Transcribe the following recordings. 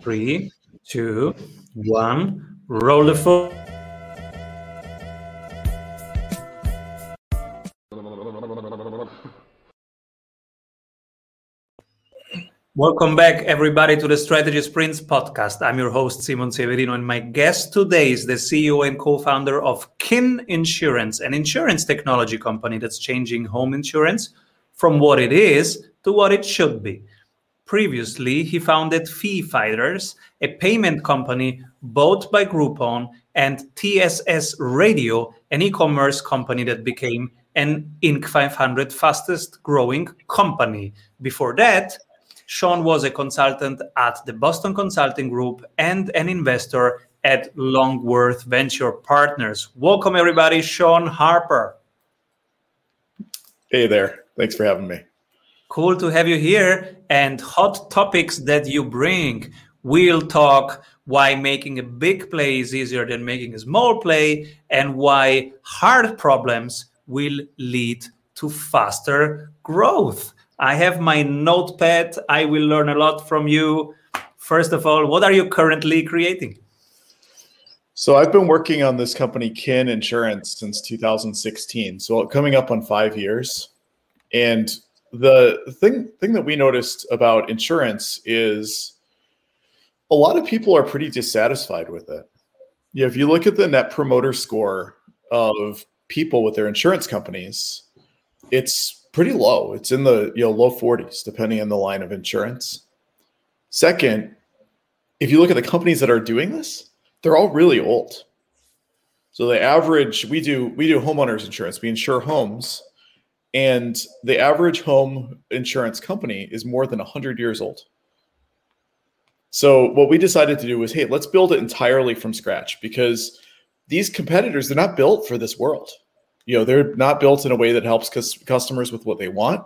Three, two, one. Roll the phone. Welcome back, everybody, to the Strategy Sprints podcast. I'm your host, Simon Severino, and my guest today is the CEO and co founder of Kin Insurance, an insurance technology company that's changing home insurance from what it is to what it should be. Previously, he founded Fee Fighters, a payment company bought by Groupon, and TSS Radio, an e commerce company that became an Inc. 500 fastest growing company. Before that, Sean was a consultant at the Boston Consulting Group and an investor at Longworth Venture Partners. Welcome, everybody, Sean Harper. Hey there. Thanks for having me. Cool to have you here and hot topics that you bring. We'll talk why making a big play is easier than making a small play and why hard problems will lead to faster growth. I have my notepad. I will learn a lot from you. First of all, what are you currently creating? So I've been working on this company, Kin Insurance, since 2016. So coming up on five years. And the thing thing that we noticed about insurance is a lot of people are pretty dissatisfied with it. Yeah, if you look at the net promoter score of people with their insurance companies, it's pretty low. It's in the you know low 40s, depending on the line of insurance. Second, if you look at the companies that are doing this, they're all really old. So the average we do we do homeowners insurance. We insure homes, and the average home insurance company is more than 100 years old. So what we decided to do was, hey, let's build it entirely from scratch because these competitors they're not built for this world. You know they're not built in a way that helps customers with what they want.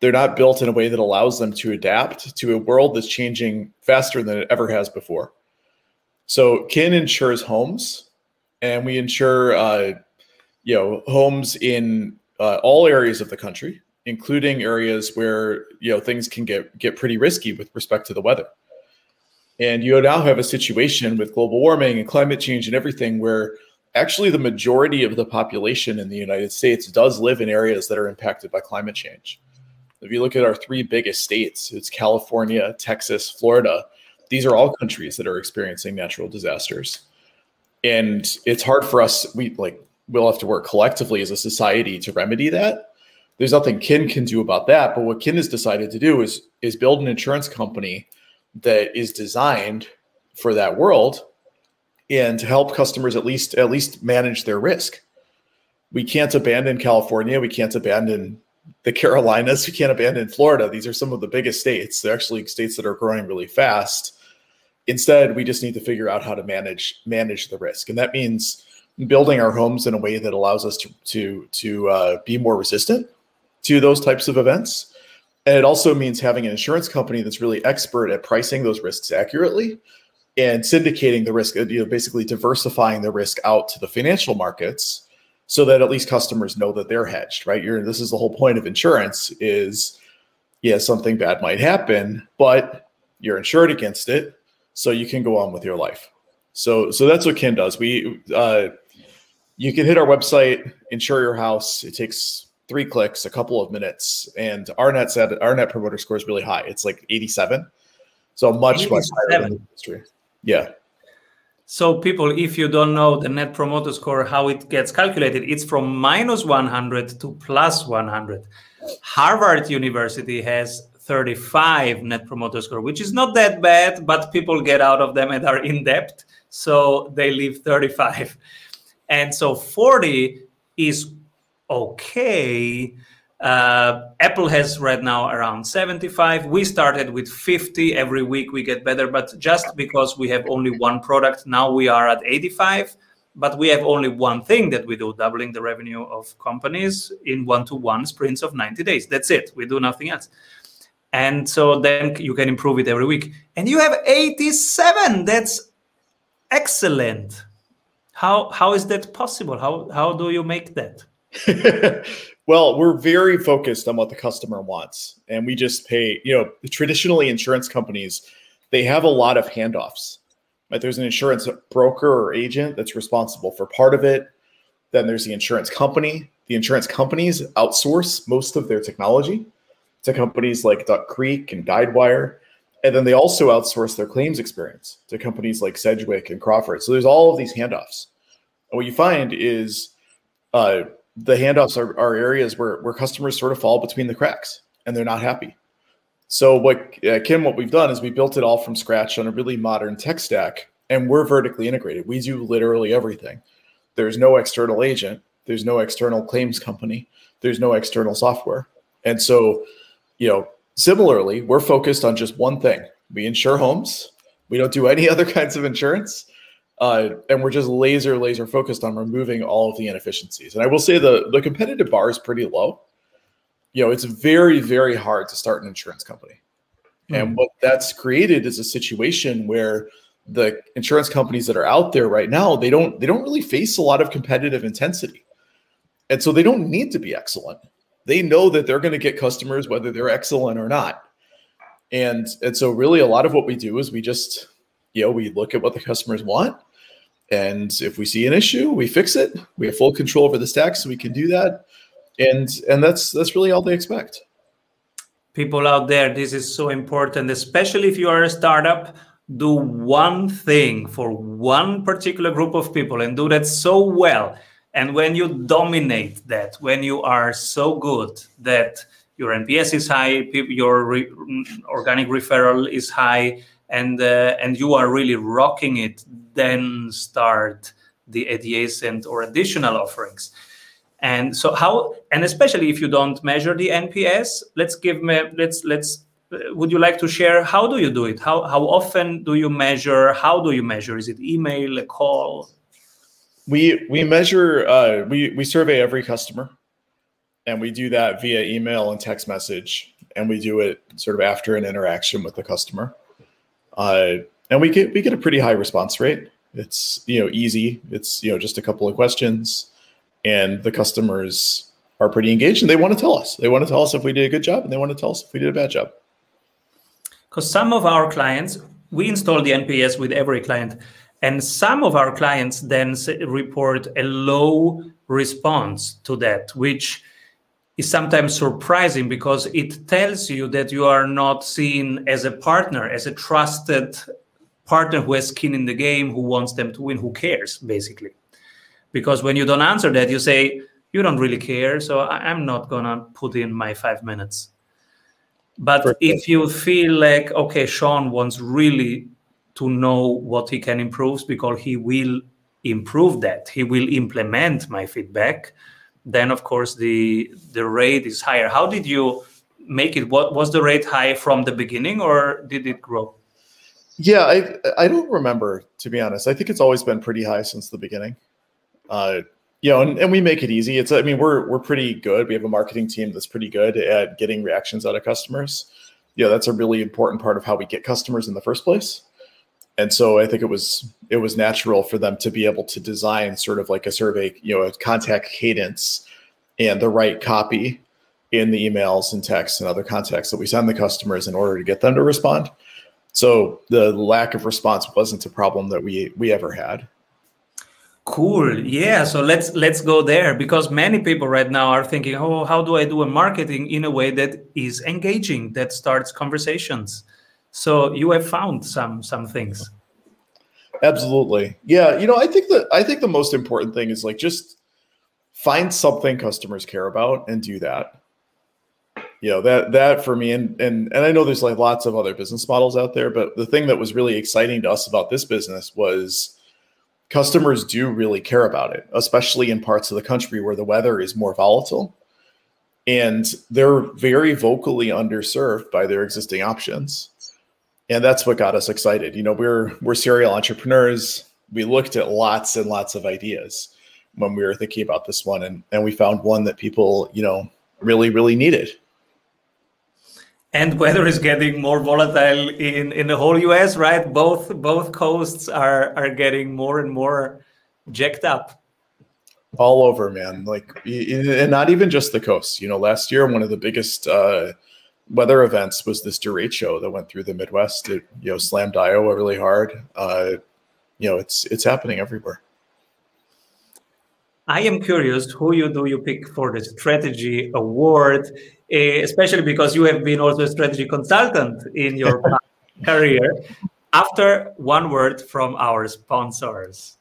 They're not built in a way that allows them to adapt to a world that's changing faster than it ever has before. So kin insures homes and we insure uh, you know homes in uh, all areas of the country including areas where you know things can get get pretty risky with respect to the weather and you now have a situation with global warming and climate change and everything where actually the majority of the population in the United States does live in areas that are impacted by climate change. If you look at our three biggest states, it's California, Texas, Florida. These are all countries that are experiencing natural disasters. And it's hard for us, we like we'll have to work collectively as a society to remedy that. There's nothing Kin can do about that. But what Kin has decided to do is is build an insurance company that is designed for that world and to help customers at least at least manage their risk. We can't abandon California. We can't abandon the Carolinas. We can't abandon Florida. These are some of the biggest states. They're actually states that are growing really fast. Instead, we just need to figure out how to manage manage the risk, and that means building our homes in a way that allows us to to to uh, be more resistant to those types of events. And it also means having an insurance company that's really expert at pricing those risks accurately and syndicating the risk, you know, basically diversifying the risk out to the financial markets so that at least customers know that they're hedged, right? You're this is the whole point of insurance is yeah, something bad might happen, but you're insured against it, so you can go on with your life. So so that's what Kin does. We uh you can hit our website, insure your house. It takes three clicks, a couple of minutes, and our net set our net promoter score is really high. It's like 87. So much, 87. much higher than the industry. Yeah. So, people, if you don't know the net promoter score, how it gets calculated, it's from minus 100 to plus 100. Harvard University has 35 net promoter score, which is not that bad, but people get out of them and are in debt. So they leave 35. And so 40 is okay uh, Apple has right now around 75. We started with 50. Every week we get better, but just because we have only one product, now we are at 85. But we have only one thing that we do, doubling the revenue of companies in one to one sprints of 90 days. That's it. We do nothing else. And so then you can improve it every week. And you have 87. That's excellent. How, how is that possible? How, how do you make that? Well, we're very focused on what the customer wants, and we just pay. You know, traditionally insurance companies they have a lot of handoffs. Right? There's an insurance broker or agent that's responsible for part of it. Then there's the insurance company. The insurance companies outsource most of their technology to companies like Duck Creek and Guidewire. And then they also outsource their claims experience to companies like Sedgwick and Crawford. So there's all of these handoffs. And what you find is uh, the handoffs are, are areas where, where customers sort of fall between the cracks and they're not happy. So what uh, Kin, what we've done is we built it all from scratch on a really modern tech stack, and we're vertically integrated. We do literally everything. There's no external agent. There's no external claims company. There's no external software. And so, you know, similarly, we're focused on just one thing. We insure homes. We don't do any other kinds of insurance. Uh, and we're just laser, laser focused on removing all of the inefficiencies. And I will say the the competitive bar is pretty low you know, it's very, very hard to start an insurance company. Mm. And what that's created is a situation where the insurance companies that are out there right now, they don't they don't really face a lot of competitive intensity. And so they don't need to be excellent. They know that they're going to get customers whether they're excellent or not. And and so really a lot of what we do is we just you know, we look at what the customers want and if we see an issue, we fix it. We have full control over the stack so we can do that. And and that's that's really all they expect. People out there this is so important especially if you are a startup do one thing for one particular group of people and do that so well. And when you dominate that when you are so good that your nps is high your re- mm, organic referral is high and uh, and you are really rocking it then start the adjacent or additional offerings. And so how and especially if you don't measure the nps let's give me let's let's uh, would you like to share how do you do it? How how often do you measure? How do you measure? Is it email a call? We we measure uh, we we survey every customer and we do that via email and text message and we do it sort of after an interaction with the customer uh, and we get we get a pretty high response rate it's you know easy it's you know just a couple of questions and the customers are pretty engaged and they want to tell us. They want to tell us if we did a good job and they want to tell us if we did a bad job. Because some of our clients, we install the NPS with every client, and some of our clients then report a low response to that, which is sometimes surprising because it tells you that you are not seen as a partner, as a trusted partner who has skin in the game, who wants them to win, who cares, basically. Because when you don't answer that you say you don't really care so i'm not gonna put in my five minutes. But Perfect. if you feel like okay sean wants really to know what he can improve because he will improve that. He will implement my feedback then of course the the rate is higher how did you make it what was the rate high from the beginning or did it grow yeah i i don't remember to be honest i think it's always been pretty high since the beginning uh, you know, and, and we make it easy. It's I mean, we're we're pretty good. We have a marketing team that's pretty good at getting reactions out of customers. Know, that's a really important part of how we get customers in the first place. And so I think it was it was natural for them to be able to design sort of like a survey, you know, a contact cadence and the right copy in the emails and texts and other contacts that we send the customers in order to get them to respond. So the lack of response wasn't a problem that we we ever had. Cool. Yeah. So let's let's go there because many people right now are thinking, oh, how do I do a marketing in a way that is engaging, that starts conversations? So you have found some some things. Absolutely. Yeah. You know, I think that I think the most important thing is like just find something customers care about and do that. You know, that that for me and and and I know there's like lots of other business models out there, but the thing that was really exciting to us about this business was customers do really care about it, especially in parts of the country where the weather is more volatile. And they're very vocally underserved by their existing options. And that's what got us excited. You know, we're we're serial entrepreneurs. We looked at lots and lots of ideas when we were thinking about this one and, and we found one that people, you know, really, really needed and weather is getting more volatile in in the whole US, right? Both both coasts are are getting more and more jacked up. All over, man. Like, and not even just the coast. You know, last year one of the biggest uh, weather events was this derecho that went through the Midwest. It you know slammed Iowa really hard. Uh, you know it's it's happening everywhere. I am curious who you do you pick for the strategy award, eh, especially because you have been also a strategy consultant in your career. After one word from our sponsors.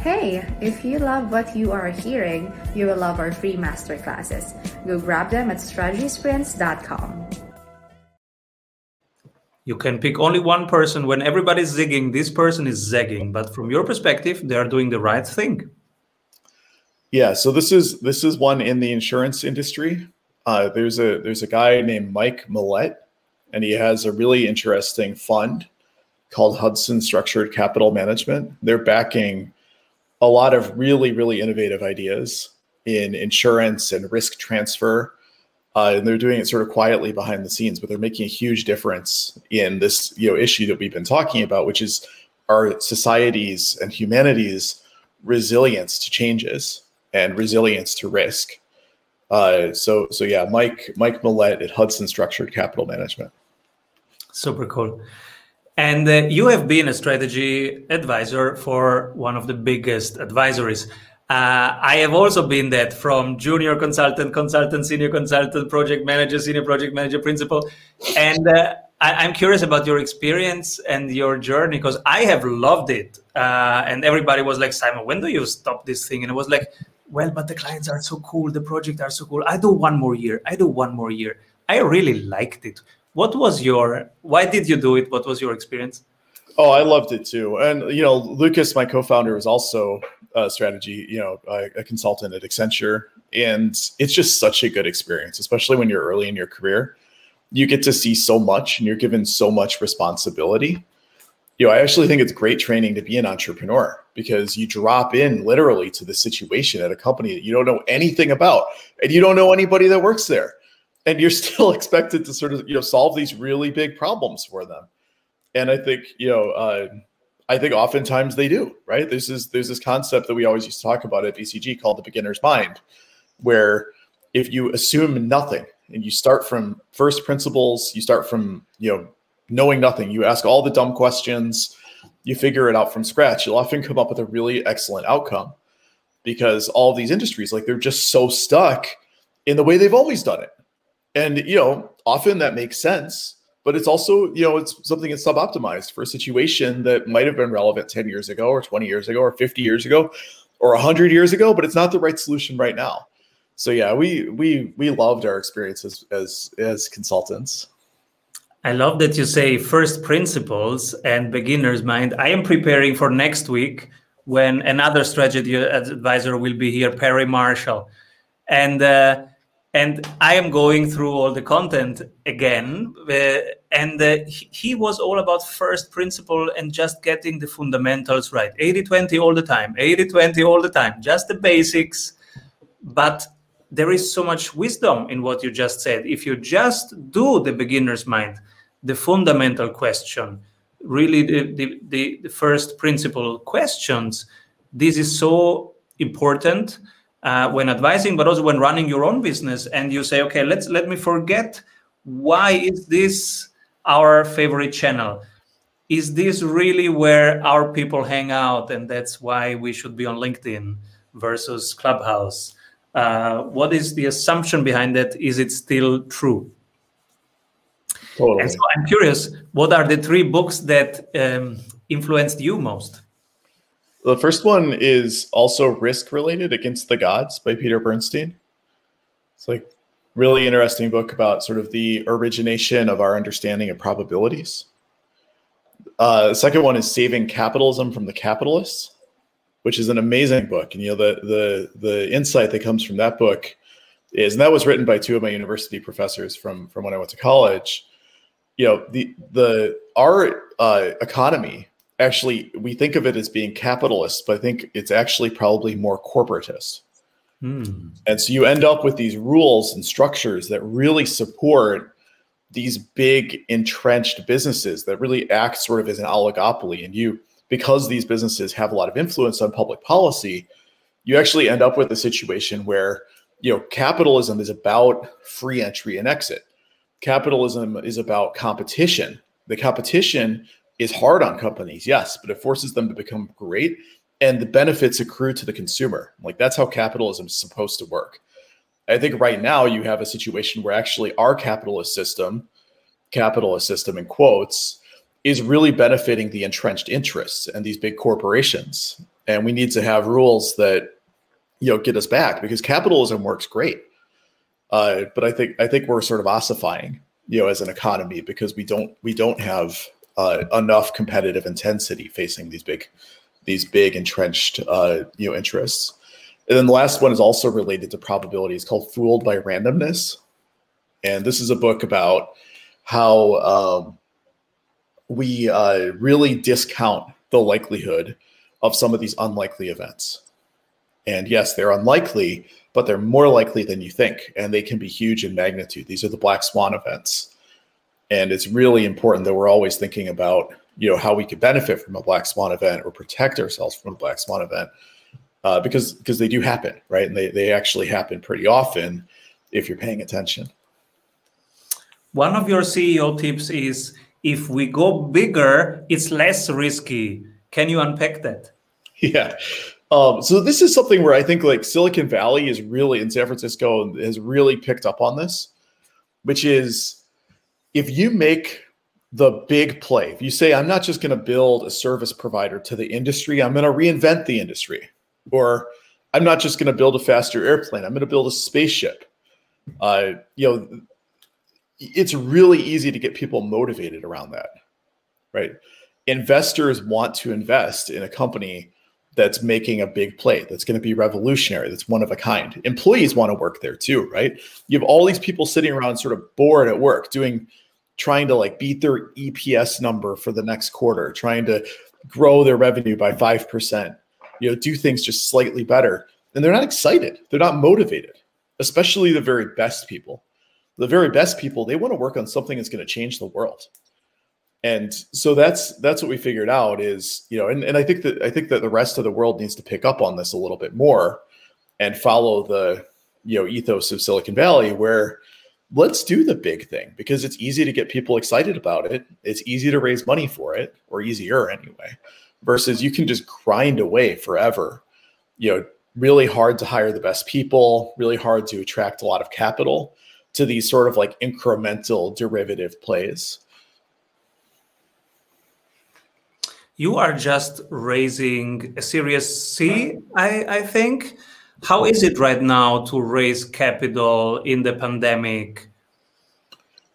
Hey, if you love what you are hearing, you will love our free masterclasses. Go grab them at strategysprints.com. You can pick only one person. When everybody's zigging, this person is zagging. But from your perspective, they are doing the right thing. Yeah. So this is this is one in the insurance industry. Uh, there's a there's a guy named Mike Millette, and he has a really interesting fund called Hudson Structured Capital Management. They're backing a lot of really, really innovative ideas in insurance and risk transfer. Uh, and they're doing it sort of quietly behind the scenes, but they're making a huge difference in this you know issue that we've been talking about, which is our society's and humanity's resilience to changes and resilience to risk. Uh, so so yeah, Mike Mike Millette at Hudson Structured Capital Management. Super cool. And uh, you have been a strategy advisor for one of the biggest advisories. Uh, I have also been that from junior consultant, consultant, senior consultant, project manager, senior project manager, principal. And uh, I, am curious about your experience and your journey because I have loved it. Uh, and everybody was like, Simon, when do you stop this thing? And it was like, well, but the clients are so cool. The projects are so cool. I do one more year. I do one more year. I really liked it. What was your? Why did you do it? What was your experience? Oh, I loved it too. And you know, Lucas, my co-founder, was also a strategy, you know, a, a consultant at Accenture, and it's just such a good experience, especially when you're early in your career. You get to see so much, and you're given so much responsibility. You know, I actually think it's great training to be an entrepreneur because you drop in literally to the situation at a company that you don't know anything about, and you don't know anybody that works there and you're still expected to sort of you know solve these really big problems for them. And i think you know uh, i think oftentimes they do right? This is there's this concept that we always used to talk about at bcg called the beginner's mind where if you assume nothing and you start from first principles you start from you know knowing nothing you ask all the dumb questions you figure it out from scratch you'll often come up with a really excellent outcome because all these industries like they're just so stuck in the way they've always done it and, you know, often that makes sense, but it's also, you know, it's something that's sub-optimized for a situation that might have been relevant 10 years ago or 20 years ago or 50 years ago or 100 years ago, but it's not the right solution right now. So yeah, we we we loved our experiences as as consultants. I love that you say first principles and beginner's mind. I am preparing for next week when another strategy advisor will be here, Perry Marshall. And uh, and I am going through all the content again. Uh, and uh, he, was all about first principle and just getting the fundamentals right 80 20 all the time, 80 20 all the time, just the basics. But there is so much wisdom in what you just said. If you just do the beginner's mind, the fundamental question, really the, the, the, the first principle questions, this is so important uh, when advising, but also when running your own business, and you say, okay, let's let me forget why is this our favorite channel? Is this really where our people hang out, and that's why we should be on LinkedIn versus Clubhouse? Uh, what is the assumption behind that? Is it still true? Totally. And so I'm curious, what are the three books that um, influenced you most? The first one is also risk related against the gods by Peter Bernstein. It's like really interesting book about sort of the origination of our understanding of probabilities. Uh, the second one is Saving Capitalism from the Capitalists, which is an amazing book. And you know the the the insight that comes from that book is, and that was written by two of my university professors from from when I went to college. You know the the our uh, economy actually we think of it as being capitalist, but I think it's actually probably more corporatist. Hmm. And so you end up with these rules and structures that really support these big entrenched businesses that really act sort of as an oligopoly. And you, because these businesses have a lot of influence on public policy, you actually end up with a situation where you know, capitalism is about free entry and exit. Capitalism is about competition. The competition is hard on companies, yes, but it forces them to become great and the benefits accrue to the consumer. Like that's how capitalism is supposed to work. I think right now you have a situation where actually our capitalist system, capitalist system in quotes, is really benefiting the entrenched interests and these big corporations. And we need to have rules that you know get us back because capitalism works great. Uh, but I think I think we're sort of ossifying, you know, as an economy because we don't we don't have uh, enough competitive intensity facing these big these big entrenched uh, you know interests. And then the last one is also related to probability. It's called Fooled by Randomness, and this is a book about how um, we uh, really discount the likelihood of some of these unlikely events. And yes, they're unlikely, but they're more likely than you think, and they can be huge in magnitude. These are the black swan events, and it's really important that we're always thinking about you know how we could benefit from a black swan event or protect ourselves from a black swan event uh, because because they do happen right? And they, they actually happen pretty often if you're paying attention. One of your ceo tips is if we go bigger it's less risky. Can you unpack that? Yeah. Um, so this is something where i think like silicon valley is really in san francisco has really picked up on this which is if you make the big play. If you say, I'm not just going to build a service provider to the industry, I'm going to reinvent the industry. Or I'm not just going to build a faster airplane, I'm going to build a spaceship. Uh, you know, it's really easy to get people motivated around that, right? Investors want to invest in a company that's making a big play, that's going to be revolutionary, that's one of a kind. Employees want to work there too, right? You have all these people sitting around sort of bored at work doing trying to like beat their EPS number for the next quarter, trying to grow their revenue by 5%, you know, do things just slightly better. And they're not excited. They're not motivated, especially the very best people. The very best people, they want to work on something that's going to change the world. And so that's that's what we figured out is, you know, and, and I think that I think that the rest of the world needs to pick up on this a little bit more and follow the you know ethos of Silicon Valley where let's do the big thing because it's easy to get people excited about it. It's easy to raise money for it, or easier anyway, versus you can just grind away forever. You know, really hard to hire the best people, really hard to attract a lot of capital to these sort of like incremental derivative plays. You are just raising a Series C, I, I think. How is it right now to raise capital in the pandemic?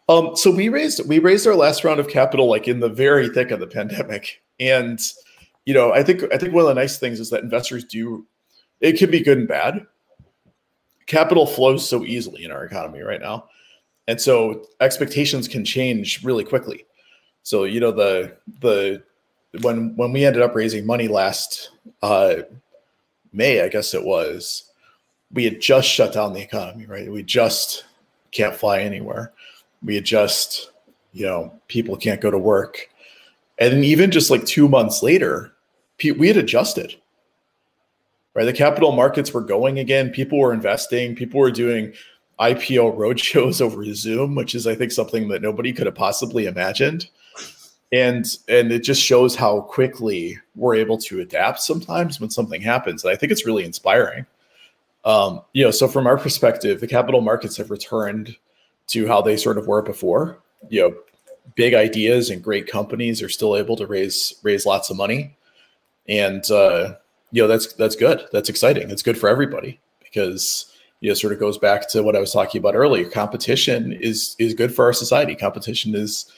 Um, so we raised we raised our last round of capital like in the very thick of the pandemic, and you know I think I think one of the nice things is that investors do it can be good and bad. Capital flows so easily in our economy right now, and so expectations can change really quickly. So you know the the when when we ended up raising money last uh, May, I guess it was, we had just shut down the economy, right? We just can't fly anywhere. We had just, you know, people can't go to work. And even just like two months later, we had adjusted, right? The capital markets were going again. People were investing. People were doing IPO roadshows over Zoom, which is, I think, something that nobody could have possibly imagined and and it just shows how quickly we're able to adapt sometimes when something happens. And i think it's really inspiring. Um, you know so from our perspective the capital markets have returned to how they sort of were before. You know big ideas and great companies are still able to raise raise lots of money. And uh, you know that's that's good. That's exciting. It's good for everybody because you know sort of goes back to what i was talking about earlier. Competition is is good for our society. Competition is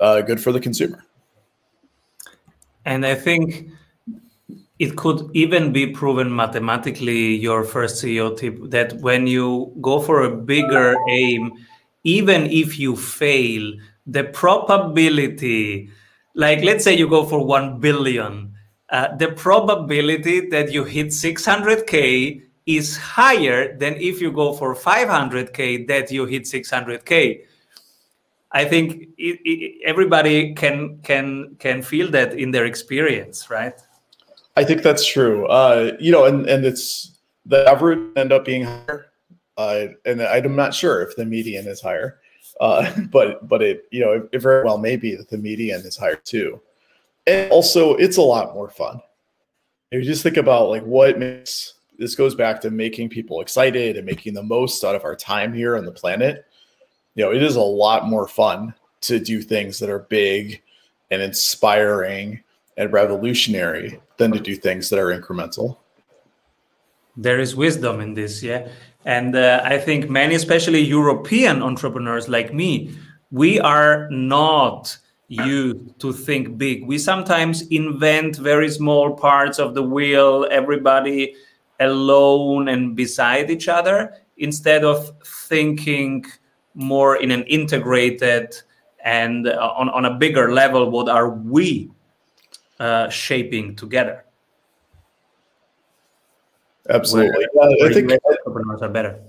uh, good for the consumer. And I think it could even be proven mathematically, your first CEO tip, that when you go for a bigger aim, even if you fail, the probability, like let's say you go for 1 billion, uh, the probability that you hit 600K is higher than if you go for 500K that you hit 600K. I think it, it, everybody can can can feel that in their experience, right? I think that's true. Uh, you know, and and it's the average end up being higher. uh, and I'm not sure if the median is higher, uh, but but it you know it, it very well may be that the median is higher too, and also it's a lot more fun. If you just think about like what makes this goes back to making people excited and making the most out of our time here on the planet. You know, it is a lot more fun to do things that are big and inspiring and revolutionary than to do things that are incremental. There is wisdom in this, yeah. And uh, I think many, especially European entrepreneurs like me, we are not used to think big. We sometimes invent very small parts of the wheel, everybody alone and beside each other, instead of thinking more in an integrated and uh, on, on a bigger level, what are we uh, shaping together? Absolutely. Where, I think entrepreneurs are better.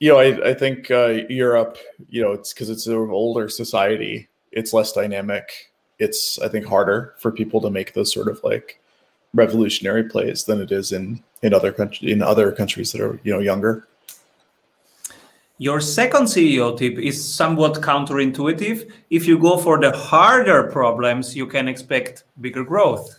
You know, I, I think uh, Europe, you know, it's because it's an older society. It's less dynamic. It's, I think, harder for people to make those sort of like revolutionary plays than it is in in other countries in other countries that are you know younger. Your second CEO tip is somewhat counterintuitive. If you go for the harder problems, you can expect bigger growth.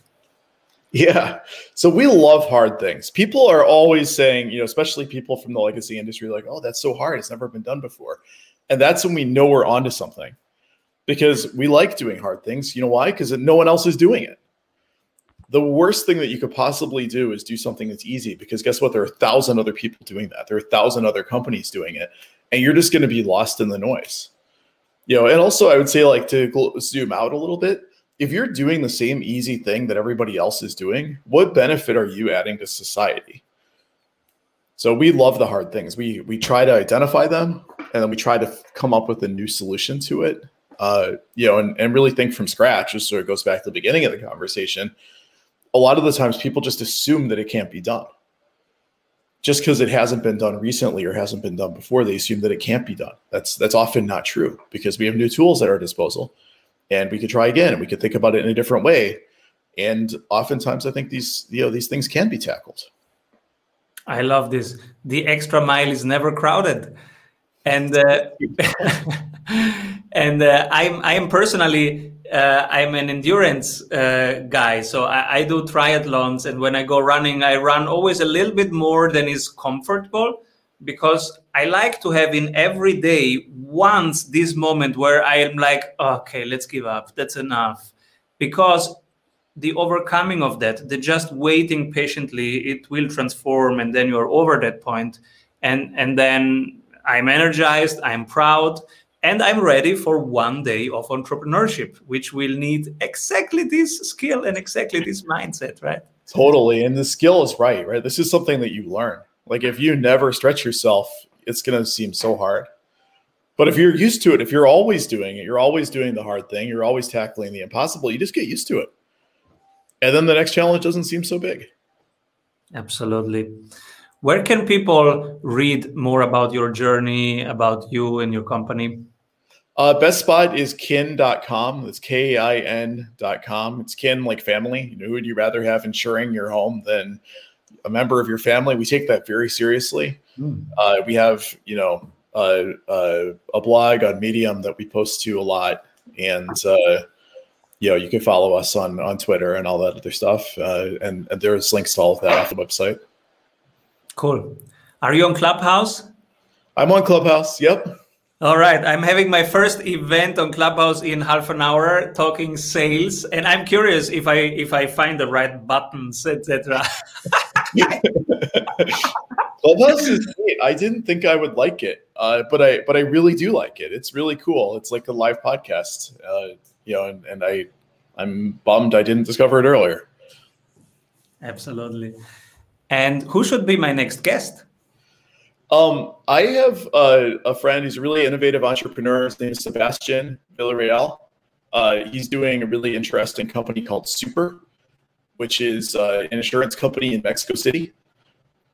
Yeah. So we love hard things. People are always saying, you know, especially people from the legacy industry, like, oh, that's so hard. It's never been done before. And that's when we know we're onto something because we like doing hard things. You know why? Because no one else is doing it the worst thing that you could possibly do is do something that's easy because guess what? There are a thousand other people doing that. There are a thousand other companies doing it, and you're just going to be lost in the noise. You know, and also I would say like to zoom out a little bit. If you're doing the same easy thing that everybody else is doing, what benefit are you adding to society? So we love the hard things. We we try to identify them, and then we try to come up with a new solution to it. Uh, you know, and, and really think from scratch. Just sort of goes back to the beginning of the conversation a lot of the times people just assume that it can't be done. Just because it hasn't been done recently or hasn't been done before, they assume that it can't be done. That's that's often not true because we have new tools at our disposal, and we could try again, and we could think about it in a different way. And oftentimes, I think these you know these things can be tackled. I love this. The extra mile is never crowded, and uh, and uh, I'm I'm personally uh, I'm an endurance uh, guy, so I, I, do triathlons, and when I go running, I run always a little bit more than is comfortable because I like to have in every day once this moment where I am like, okay, let's give up, that's enough, because the overcoming of that, the just waiting patiently, it will transform, and then you're over that point, and and then I'm energized, I'm proud and I'm ready for one day of entrepreneurship, which will need exactly this skill and exactly this mindset, right? Totally. And the skill is right, right? This is something that you learn. Like if you never stretch yourself, it's going to seem so hard. But if you're used to it, if you're always doing it, you're always doing the hard thing, you're always tackling the impossible, you just get used to it. And then the next challenge doesn't seem so big. Absolutely. Where can people read more about your journey, about you and your company? Uh, best spot is kin.com. It's K I N.com. It's kin like family. You know, who would you rather have insuring your home than a member of your family? We take that very seriously. Mm. Uh, we have, you know, uh, uh, a blog on Medium that we post to a lot. And, uh, you know, you can follow us on, on Twitter and all that other stuff. Uh, and, and there's links to all of that off the website. Cool. Are you on Clubhouse? I'm on Clubhouse. Yep. All right, I'm having my first event on Clubhouse in half an hour, talking sales, and I'm curious if I if I find the right buttons, etc. Clubhouse is great. I didn't think I would like it, uh, but I but I really do like it. It's really cool. It's like a live podcast, uh, you know, and, and I I'm bummed I didn't discover it earlier. Absolutely. And who should be my next guest? Um, I have uh, a friend who's a really innovative entrepreneur. His name is Sebastian Villarreal. Uh, he's doing a really interesting company called Super, which is uh, an insurance company in Mexico City,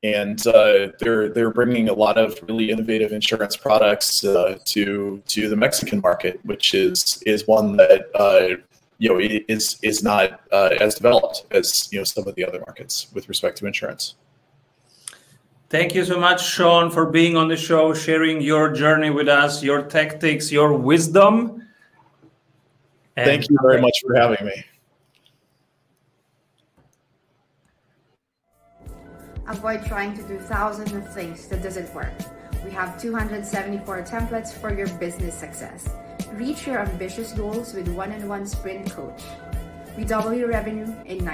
and uh, they're they're bringing a lot of really innovative insurance products uh, to to the Mexican market, which is is one that uh, you know is is not uh, as developed as you know some of the other markets with respect to insurance. Thank you so much, Sean, for being on the show, sharing your journey with us, your tactics, your wisdom. And Thank you very much for having me. Avoid trying to do thousands of things that doesn't work. We have 274 templates for your business success. Reach your ambitious goals with one-on-one sprint coach. We double your revenue in 90